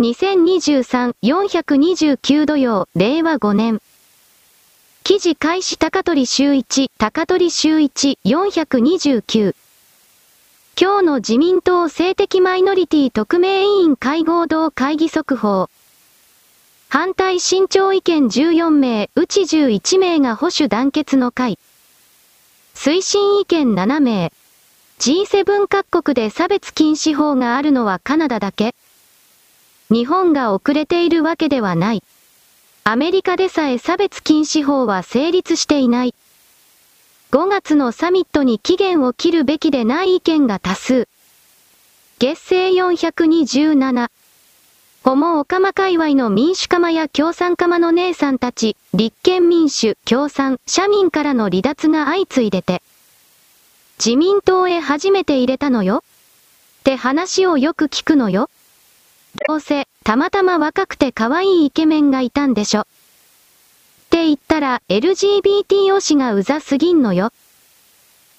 2023-429土曜、令和5年。記事開始高取週1、高取週1、429。今日の自民党性的マイノリティ特命委員会合同会議速報。反対慎重意見14名、うち11名が保守団結の会。推進意見7名。G7 各国で差別禁止法があるのはカナダだけ日本が遅れているわけではない。アメリカでさえ差別禁止法は成立していない。5月のサミットに期限を切るべきでない意見が多数。月星427。ホモオカマ界隈の民主化マや共産化マの姉さんたち、立憲民主、共産、社民からの離脱が相次いでて。自民党へ初めて入れたのよって話をよく聞くのよどうせ、たまたま若くて可愛いイケメンがいたんでしょ。って言ったら LGBT 推しがうざすぎんのよ。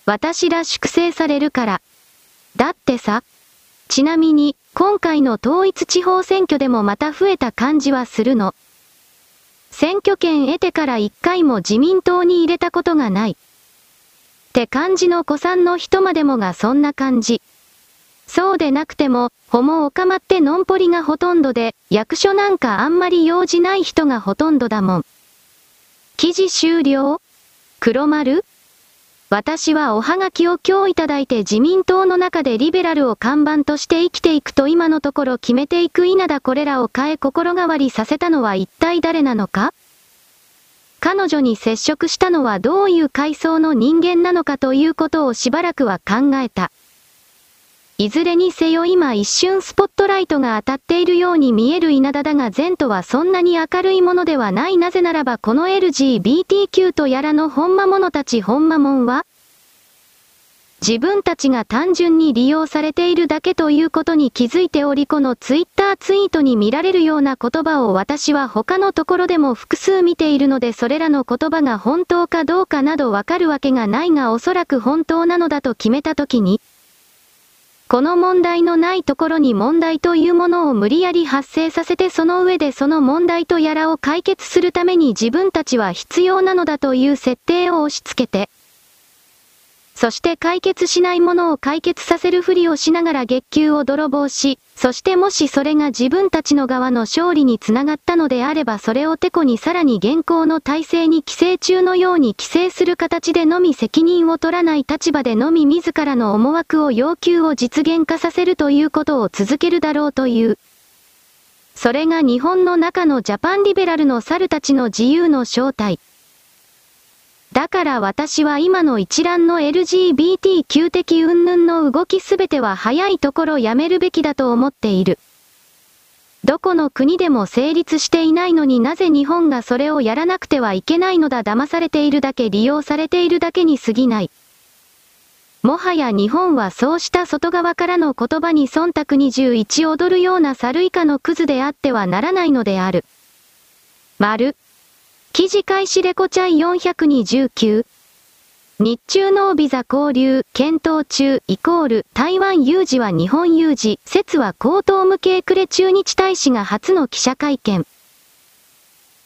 私ら粛清されるから。だってさ。ちなみに、今回の統一地方選挙でもまた増えた感じはするの。選挙権得てから一回も自民党に入れたことがない。って感じの子さんの人までもがそんな感じ。そうでなくても、ホモオカマってのんぽりがほとんどで、役所なんかあんまり用事ない人がほとんどだもん。記事終了？黒丸？私はおはがきを今日いただいて自民党の中でリベラルを看板として生きていくと今のところ決めていく稲田これらを変え心変わりさせたのは一体誰なのか？彼女に接触したのはどういう階層の人間なのかということをしばらくは考えた。いずれにせよ今一瞬スポットライトが当たっているように見える稲田だが前途はそんなに明るいものではないなぜならばこの LGBTQ とやらの本間者たち本間門は自分たちが単純に利用されているだけということに気づいておりこのツイッターツイートに見られるような言葉を私は他のところでも複数見ているのでそれらの言葉が本当かどうかなどわかるわけがないがおそらく本当なのだと決めたときにこの問題のないところに問題というものを無理やり発生させてその上でその問題とやらを解決するために自分たちは必要なのだという設定を押し付けて、そして解決しないものを解決させるふりをしながら月給を泥棒し、そしてもしそれが自分たちの側の勝利につながったのであればそれをてこにさらに現行の体制に規制中のように規制する形でのみ責任を取らない立場でのみ自らの思惑を要求を実現化させるということを続けるだろうという。それが日本の中のジャパンリベラルの猿たちの自由の正体。だから私は今の一覧の LGBTQ 的云々の動きすべては早いところやめるべきだと思っている。どこの国でも成立していないのになぜ日本がそれをやらなくてはいけないのだ騙されているだけ利用されているだけに過ぎない。もはや日本はそうした外側からの言葉に忖度21踊るような猿以下のクズであってはならないのである。丸。記事開始レコチャイ429。日中のビザ交流、検討中、イコール、台湾有事は日本有事、説は高等無形クレ駐日大使が初の記者会見。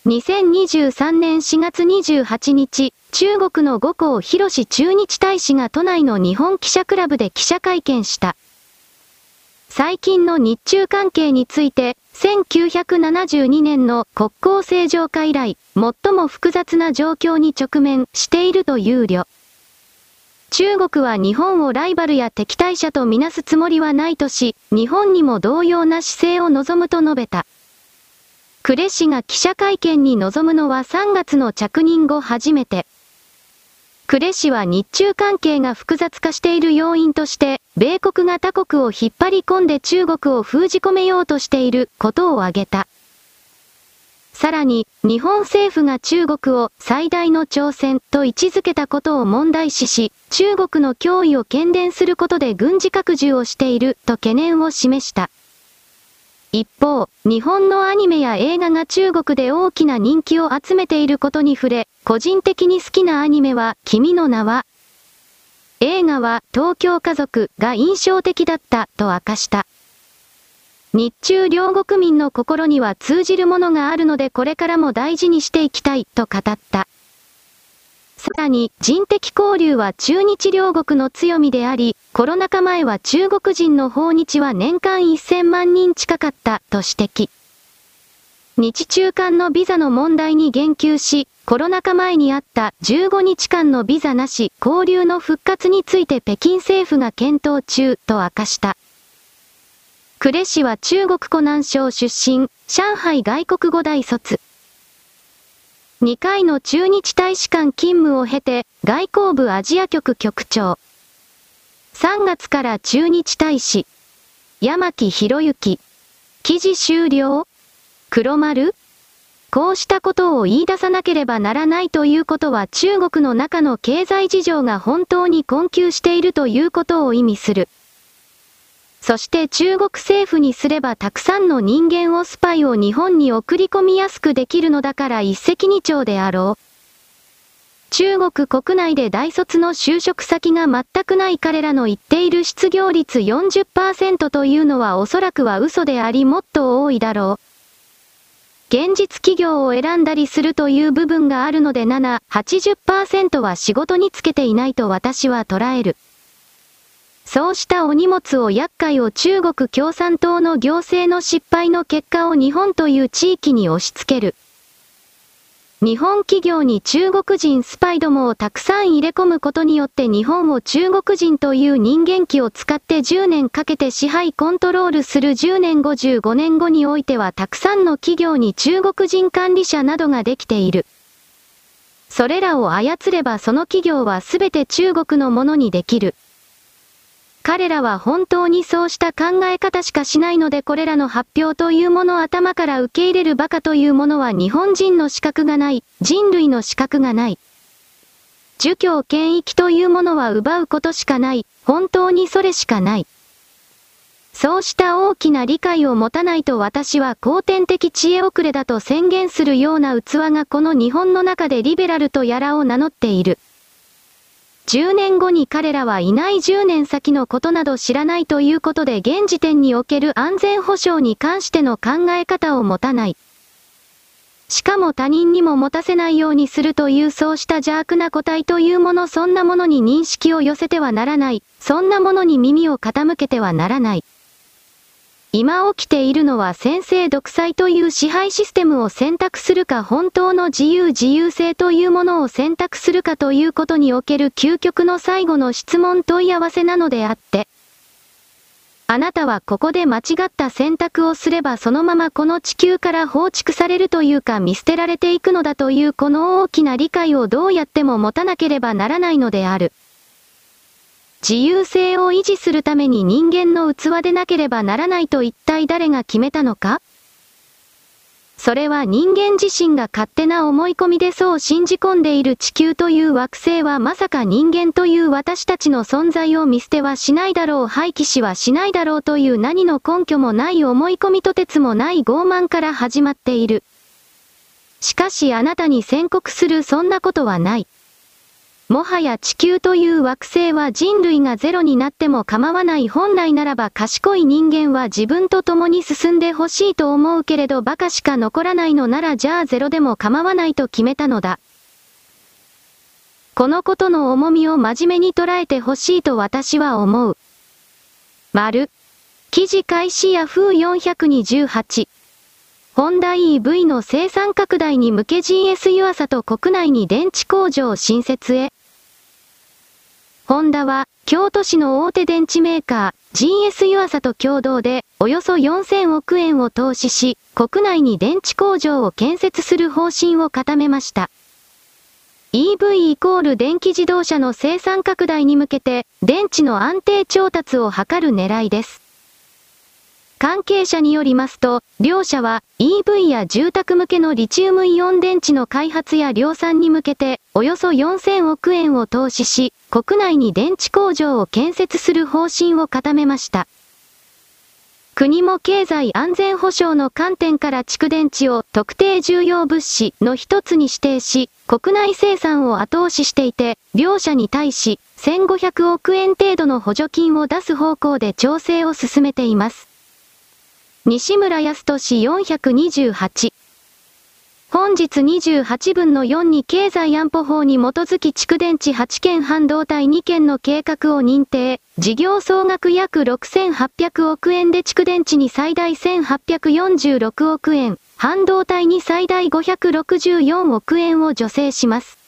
2023年4月28日、中国の五校広志駐日大使が都内の日本記者クラブで記者会見した。最近の日中関係について、1972年の国交正常化以来、最も複雑な状況に直面していると憂慮。中国は日本をライバルや敵対者とみなすつもりはないとし、日本にも同様な姿勢を望むと述べた。呉氏が記者会見に臨むのは3月の着任後初めて。呉氏は日中関係が複雑化している要因として、米国が他国を引っ張り込んで中国を封じ込めようとしていることを挙げた。さらに、日本政府が中国を最大の挑戦と位置づけたことを問題視し、中国の脅威を懸念することで軍事拡充をしていると懸念を示した。一方、日本のアニメや映画が中国で大きな人気を集めていることに触れ、個人的に好きなアニメは、君の名は、映画は東京家族が印象的だったと明かした。日中両国民の心には通じるものがあるのでこれからも大事にしていきたいと語った。さらに、人的交流は中日両国の強みであり、コロナ禍前は中国人の訪日は年間1000万人近かったと指摘。日中間のビザの問題に言及し、コロナ禍前にあった15日間のビザなし交流の復活について北京政府が検討中と明かした。呉氏は中国湖南省出身、上海外国語大卒。2回の駐日大使館勤務を経て、外交部アジア局局長。3月から駐日大使。山木博之。記事終了黒丸こうしたことを言い出さなければならないということは中国の中の経済事情が本当に困窮しているということを意味する。そして中国政府にすればたくさんの人間をスパイを日本に送り込みやすくできるのだから一石二鳥であろう。中国国内で大卒の就職先が全くない彼らの言っている失業率40%というのはおそらくは嘘でありもっと多いだろう。現実企業を選んだりするという部分があるので7、80%は仕事につけていないと私は捉える。そうしたお荷物を厄介を中国共産党の行政の失敗の結果を日本という地域に押し付ける。日本企業に中国人スパイどもをたくさん入れ込むことによって日本を中国人という人間機を使って10年かけて支配コントロールする10年55年後においてはたくさんの企業に中国人管理者などができている。それらを操ればその企業はすべて中国のものにできる。彼らは本当にそうした考え方しかしないのでこれらの発表というものを頭から受け入れるバカというものは日本人の資格がない、人類の資格がない。儒教権益というものは奪うことしかない、本当にそれしかない。そうした大きな理解を持たないと私は後天的知恵遅れだと宣言するような器がこの日本の中でリベラルとやらを名乗っている。10年後に彼らはいない10年先のことなど知らないということで現時点における安全保障に関しての考え方を持たない。しかも他人にも持たせないようにするというそうした邪悪な個体というものそんなものに認識を寄せてはならない。そんなものに耳を傾けてはならない。今起きているのは先制独裁という支配システムを選択するか本当の自由自由性というものを選択するかということにおける究極の最後の質問問い合わせなのであって。あなたはここで間違った選択をすればそのままこの地球から放逐されるというか見捨てられていくのだというこの大きな理解をどうやっても持たなければならないのである。自由性を維持するために人間の器でなければならないと一体誰が決めたのか？それは人間自身が勝手な思い込みでそう信じ込んでいる地球という惑星はまさか人間という私たちの存在を見捨てはしないだろう廃棄しはしないだろうという何の根拠もない思い込みとてつもない傲慢から始まっている。しかしあなたに宣告するそんなことはない。もはや地球という惑星は人類がゼロになっても構わない本来ならば賢い人間は自分と共に進んでほしいと思うけれど馬鹿しか残らないのならじゃあゼロでも構わないと決めたのだ。このことの重みを真面目に捉えてほしいと私は思う。丸。記事開始ヤフー428。ホンダ EV の生産拡大に向け GS 湯浅と国内に電池工場新設へ。ホンダは、京都市の大手電池メーカー、GS 湯浅と共同で、およそ4000億円を投資し、国内に電池工場を建設する方針を固めました。EV イコール電気自動車の生産拡大に向けて、電池の安定調達を図る狙いです。関係者によりますと、両社は EV や住宅向けのリチウムイオン電池の開発や量産に向けて、およそ4000億円を投資し、国内に電池工場を建設する方針を固めました。国も経済安全保障の観点から蓄電池を特定重要物資の一つに指定し、国内生産を後押ししていて、両社に対し1500億円程度の補助金を出す方向で調整を進めています。西村康俊428。本日28分の4に経済安保法に基づき蓄電池8件半導体2件の計画を認定、事業総額約6800億円で蓄電池に最大1846億円、半導体に最大564億円を助成します。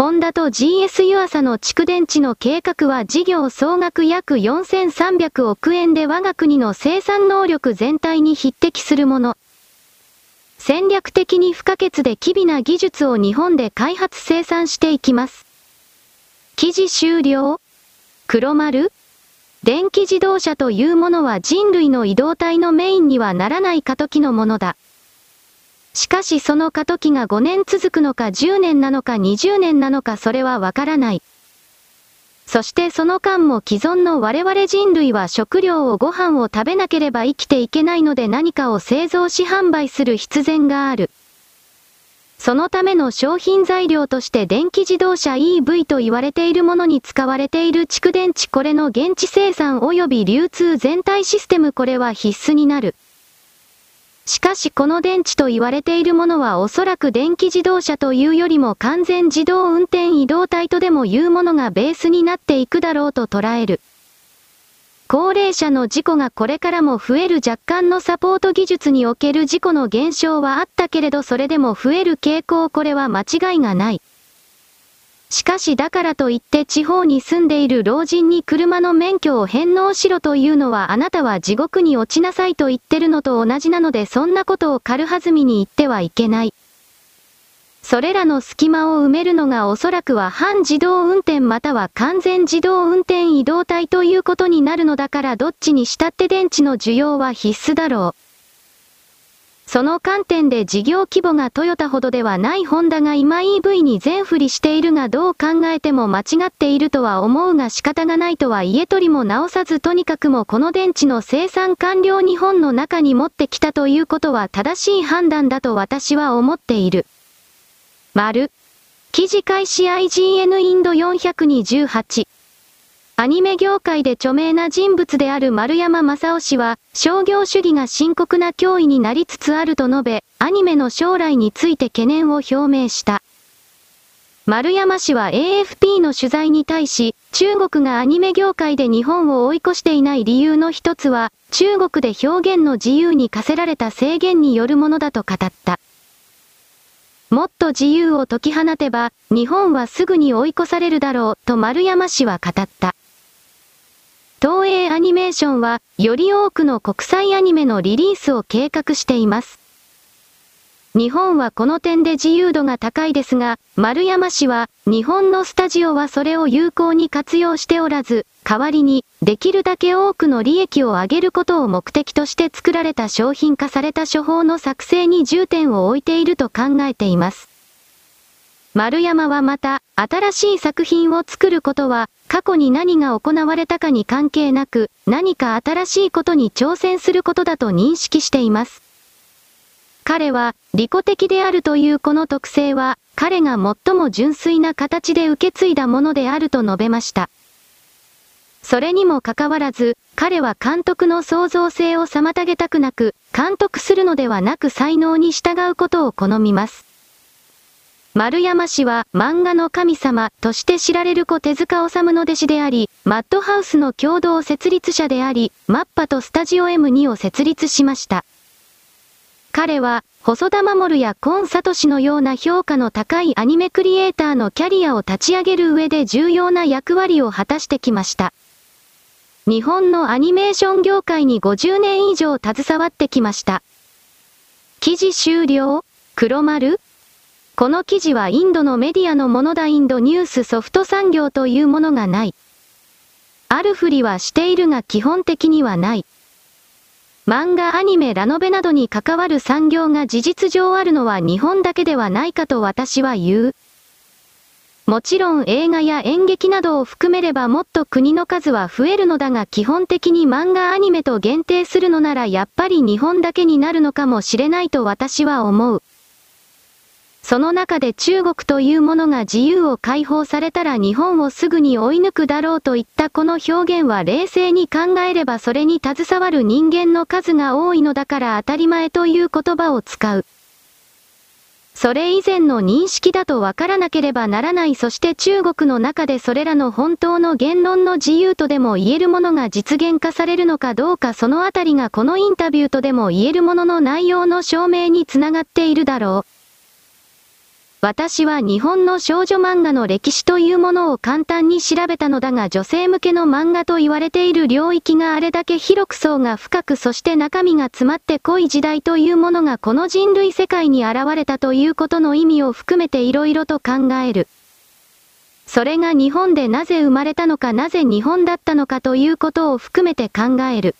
ホンダと GS ユアサの蓄電池の計画は事業総額約4300億円で我が国の生産能力全体に匹敵するもの。戦略的に不可欠で機微な技術を日本で開発生産していきます。記事終了黒丸電気自動車というものは人類の移動体のメインにはならない過渡期のものだ。しかしその過渡期が5年続くのか10年なのか20年なのかそれはわからない。そしてその間も既存の我々人類は食料をご飯を食べなければ生きていけないので何かを製造し販売する必然がある。そのための商品材料として電気自動車 EV と言われているものに使われている蓄電池これの現地生産及び流通全体システムこれは必須になる。しかしこの電池と言われているものはおそらく電気自動車というよりも完全自動運転移動体とでもいうものがベースになっていくだろうと捉える。高齢者の事故がこれからも増える若干のサポート技術における事故の減少はあったけれどそれでも増える傾向これは間違いがない。しかしだからといって地方に住んでいる老人に車の免許を返納しろというのはあなたは地獄に落ちなさいと言ってるのと同じなのでそんなことを軽はずみに言ってはいけない。それらの隙間を埋めるのがおそらくは半自動運転または完全自動運転移動体ということになるのだからどっちにしたって電池の需要は必須だろう。その観点で事業規模がトヨタほどではないホンダが今 EV に全振りしているがどう考えても間違っているとは思うが仕方がないとは言えとりも直さずとにかくもこの電池の生産完了日本の中に持ってきたということは正しい判断だと私は思っている。丸。記事開始 IGN インド428。アニメ業界で著名な人物である丸山正夫氏は、商業主義が深刻な脅威になりつつあると述べ、アニメの将来について懸念を表明した。丸山氏は AFP の取材に対し、中国がアニメ業界で日本を追い越していない理由の一つは、中国で表現の自由に課せられた制限によるものだと語った。もっと自由を解き放てば、日本はすぐに追い越されるだろう、と丸山氏は語った。東映アニメーションは、より多くの国際アニメのリリースを計画しています。日本はこの点で自由度が高いですが、丸山氏は、日本のスタジオはそれを有効に活用しておらず、代わりに、できるだけ多くの利益を上げることを目的として作られた商品化された処方の作成に重点を置いていると考えています。丸山はまた、新しい作品を作ることは、過去に何が行われたかに関係なく、何か新しいことに挑戦することだと認識しています。彼は、利己的であるというこの特性は、彼が最も純粋な形で受け継いだものであると述べました。それにもかかわらず、彼は監督の創造性を妨げたくなく、監督するのではなく才能に従うことを好みます。丸山氏は漫画の神様として知られる子手塚治虫の弟子であり、マッドハウスの共同設立者であり、マッパとスタジオ M2 を設立しました。彼は、細田守やコンサトシのような評価の高いアニメクリエイターのキャリアを立ち上げる上で重要な役割を果たしてきました。日本のアニメーション業界に50年以上携わってきました。記事終了？黒丸？この記事はインドのメディアのものだインドニュースソフト産業というものがない。あるふりはしているが基本的にはない。漫画アニメラノベなどに関わる産業が事実上あるのは日本だけではないかと私は言う。もちろん映画や演劇などを含めればもっと国の数は増えるのだが基本的に漫画アニメと限定するのならやっぱり日本だけになるのかもしれないと私は思う。その中で中国というものが自由を解放されたら日本をすぐに追い抜くだろうといったこの表現は冷静に考えればそれに携わる人間の数が多いのだから当たり前という言葉を使う。それ以前の認識だとわからなければならないそして中国の中でそれらの本当の言論の自由とでも言えるものが実現化されるのかどうかそのあたりがこのインタビューとでも言えるものの内容の証明につながっているだろう。私は日本の少女漫画の歴史というものを簡単に調べたのだが女性向けの漫画と言われている領域があれだけ広く層が深くそして中身が詰まって濃い時代というものがこの人類世界に現れたということの意味を含めて色々と考える。それが日本でなぜ生まれたのかなぜ日本だったのかということを含めて考える。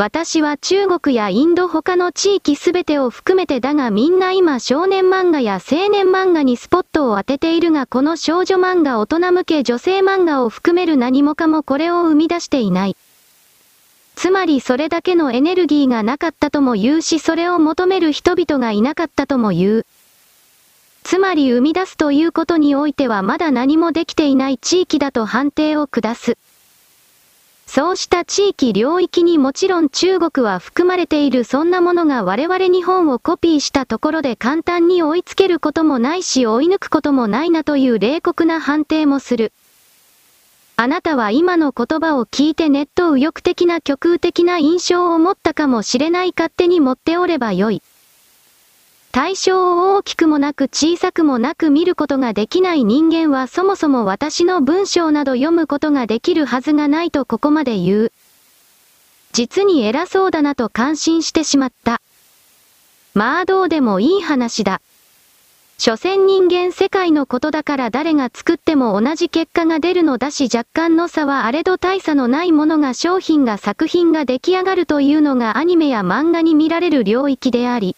私は中国やインド他の地域すべてを含めてだがみんな今少年漫画や青年漫画にスポットを当てているがこの少女漫画大人向け女性漫画を含める何もかもこれを生み出していない。つまりそれだけのエネルギーがなかったとも言うしそれを求める人々がいなかったとも言う。つまり生み出すということにおいてはまだ何もできていない地域だと判定を下す。そうした地域領域にもちろん中国は含まれているそんなものが我々日本をコピーしたところで簡単に追いつけることもないし追い抜くこともないなという冷酷な判定もする。あなたは今の言葉を聞いてネット右翼的な極右的な印象を持ったかもしれない勝手に持っておればよい。対象を大きくもなく小さくもなく見ることができない人間はそもそも私の文章など読むことができるはずがないとここまで言う。実に偉そうだなと感心してしまった。まあどうでもいい話だ。所詮人間世界のことだから誰が作っても同じ結果が出るのだし若干の差はあれど大差のないものが商品が作品が出来上がるというのがアニメや漫画に見られる領域であり、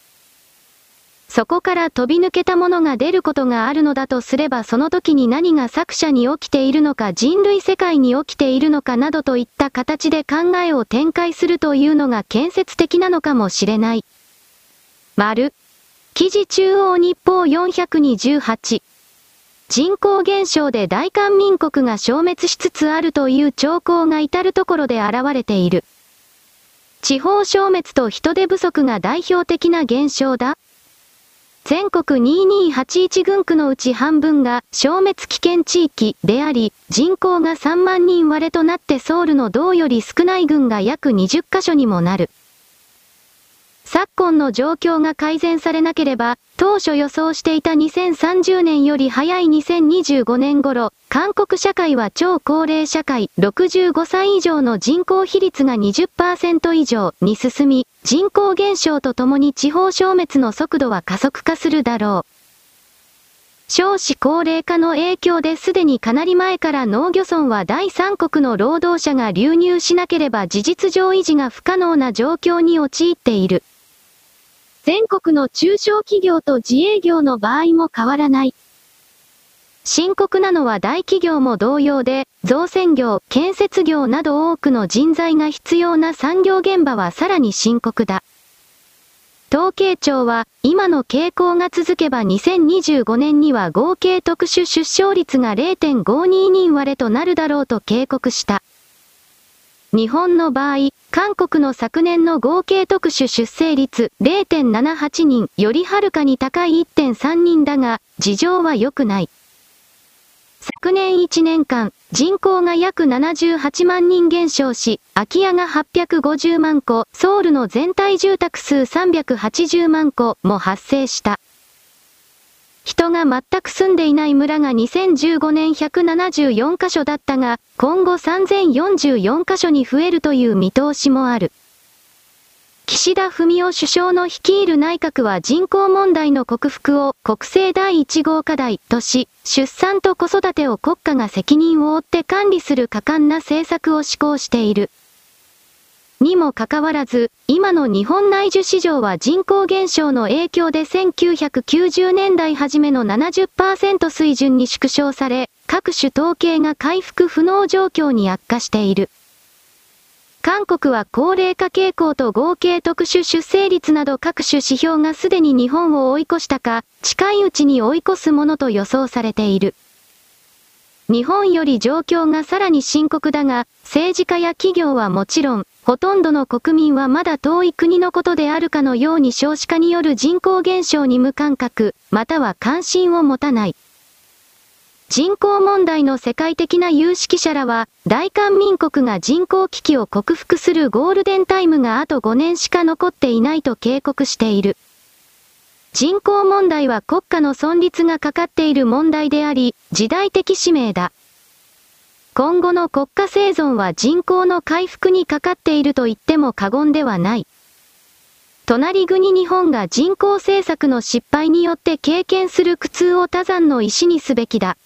そこから飛び抜けたものが出ることがあるのだとすればその時に何が作者に起きているのか人類世界に起きているのかなどといった形で考えを展開するというのが建設的なのかもしれない。丸。記事中央日報428。人口減少で大韓民国が消滅しつつあるという兆候が至るところで現れている。地方消滅と人手不足が代表的な現象だ。全国2281軍区のうち半分が消滅危険地域であり、人口が3万人割れとなってソウルの同より少ない軍が約20カ所にもなる。昨今の状況が改善されなければ、当初予想していた2030年より早い2025年頃、韓国社会は超高齢社会、65歳以上の人口比率が20%以上に進み、人口減少とともに地方消滅の速度は加速化するだろう。少子高齢化の影響ですでにかなり前から農漁村は第三国の労働者が流入しなければ事実上維持が不可能な状況に陥っている。全国の中小企業と自営業の場合も変わらない。深刻なのは大企業も同様で、造船業、建設業など多くの人材が必要な産業現場はさらに深刻だ。統計庁は、今の傾向が続けば2025年には合計特殊出生率が0.52人割れとなるだろうと警告した。日本の場合、韓国の昨年の合計特殊出生率0.78人よりはるかに高い1.3人だが、事情は良くない。昨年1年間、人口が約78万人減少し、空き家が850万戸、ソウルの全体住宅数380万戸も発生した。人が全く住んでいない村が2015年174カ所だったが、今後3044カ所に増えるという見通しもある。岸田文雄首相の率いる内閣は人口問題の克服を国政第一号課題とし、出産と子育てを国家が責任を負って管理する果敢な政策を施行している。にもかかわらず、今の日本内需市場は人口減少の影響で1990年代初めの70%水準に縮小され、各種統計が回復不能状況に悪化している。韓国は高齢化傾向と合計特殊出生率など各種指標がすでに日本を追い越したか、近いうちに追い越すものと予想されている。日本より状況がさらに深刻だが、政治家や企業はもちろん、ほとんどの国民はまだ遠い国のことであるかのように少子化による人口減少に無感覚、または関心を持たない。人口問題の世界的な有識者らは、大韓民国が人口危機を克服するゴールデンタイムがあと5年しか残っていないと警告している。人口問題は国家の存立がかかっている問題であり、時代的使命だ。今後の国家生存は人口の回復にかかっていると言っても過言ではない。隣国日本が人口政策の失敗によって経験する苦痛を多山の石にすべきだ。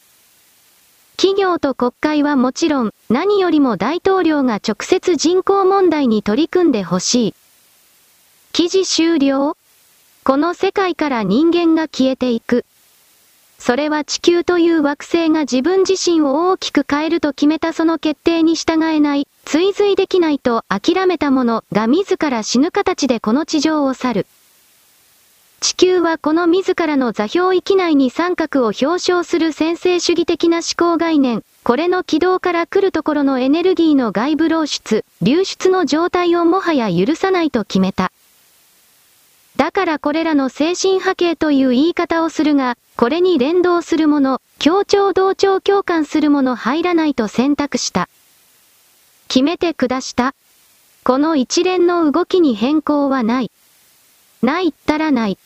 企業と国会はもちろん、何よりも大統領が直接人口問題に取り組んでほしい。記事終了この世界から人間が消えていく。それは地球という惑星が自分自身を大きく変えると決めたその決定に従えない、追随できないと諦めた者が自ら死ぬ形でこの地上を去る。地球はこの自らの座標域内に三角を表彰する先制主義的な思考概念、これの軌道から来るところのエネルギーの外部漏出、流出の状態をもはや許さないと決めた。だからこれらの精神波形という言い方をするが、これに連動するもの、協調同調共感するもの入らないと選択した。決めて下した。この一連の動きに変更はない。ないったらない。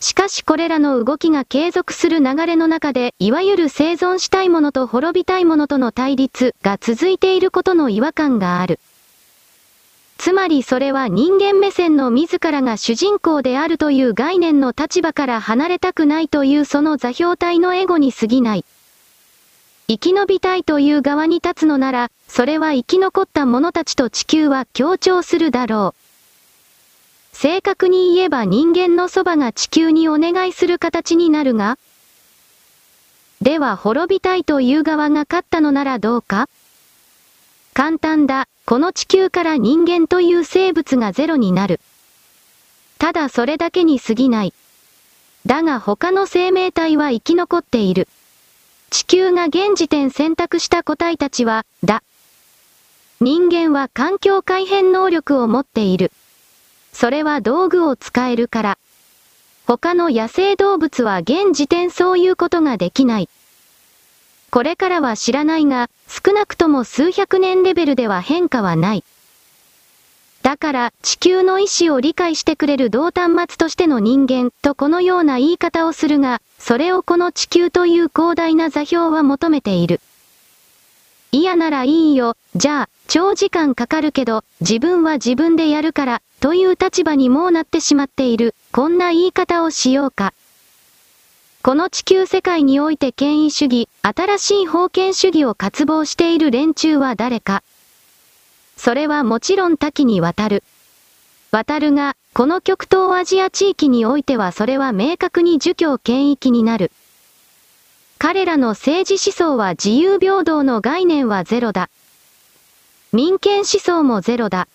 しかしこれらの動きが継続する流れの中で、いわゆる生存したいものと滅びたいものとの対立が続いていることの違和感がある。つまりそれは人間目線の自らが主人公であるという概念の立場から離れたくないというその座標体のエゴに過ぎない。生き延びたいという側に立つのなら、それは生き残った者たちと地球は協調するだろう。正確に言えば人間のそばが地球にお願いする形になるがでは滅びたいという側が勝ったのならどうか？簡単だ。この地球から人間という生物がゼロになる。ただそれだけに過ぎない。だが他の生命体は生き残っている。地球が現時点選択した個体たちは、だ。人間は環境改変能力を持っている。それは道具を使えるから。他の野生動物は現時点そういうことができない。これからは知らないが、少なくとも数百年レベルでは変化はない。だから、地球の意志を理解してくれる同端末としての人間とこのような言い方をするが、それをこの地球という広大な座標は求めている。嫌ならいいよ、じゃあ、長時間かかるけど、自分は自分でやるから、という立場にもうなってしまっている、こんな言い方をしようか。この地球世界において権威主義、新しい封建主義を渇望している連中は誰か。それはもちろん多岐にわたる。渡るが、この極東アジア地域においてはそれは明確に儒教権益になる。彼らの政治思想は自由平等の概念はゼロだ。民権思想もゼロだ。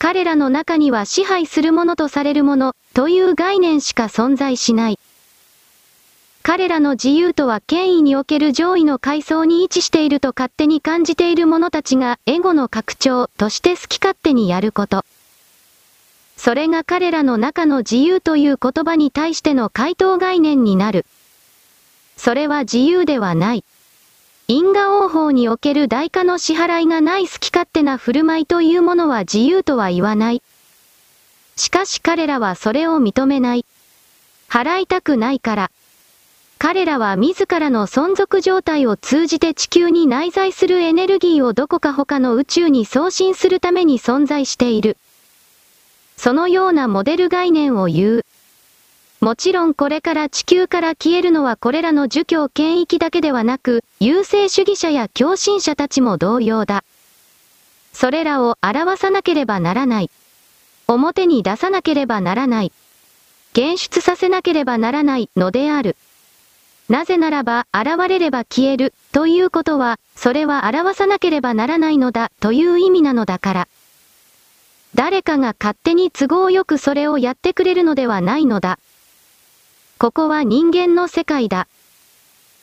彼らの中には支配するものとされるもの、という概念しか存在しない。彼らの自由とは権威における上位の階層に位置していると勝手に感じている者たちがエゴの拡張として好き勝手にやること。それが彼らの中の自由という言葉に対しての回答概念になる。それは自由ではない。因果応報における代価の支払いがない好き勝手な振る舞いというものは自由とは言わない。しかし彼らはそれを認めない。払いたくないから。彼らは自らの存続状態を通じて地球に内在するエネルギーをどこか他の宇宙に送信するために存在している。そのようなモデル概念を言う。もちろんこれから地球から消えるのはこれらの儒教権益だけではなく、優勢主義者や狂信者たちも同様だ。それらを表さなければならない。表に出さなければならない。現出させなければならないのである。なぜならば、現れれば消える、ということは、それは表さなければならないのだ、という意味なのだから。誰かが勝手に都合よくそれをやってくれるのではないのだ。ここは人間の世界だ。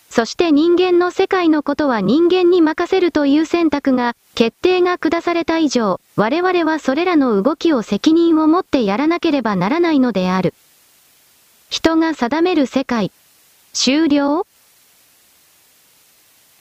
そして人間の世界のことは人間に任せるという選択が、決定が下された以上、我々はそれらの動きを責任を持ってやらなければならないのである。人が定める世界。終了？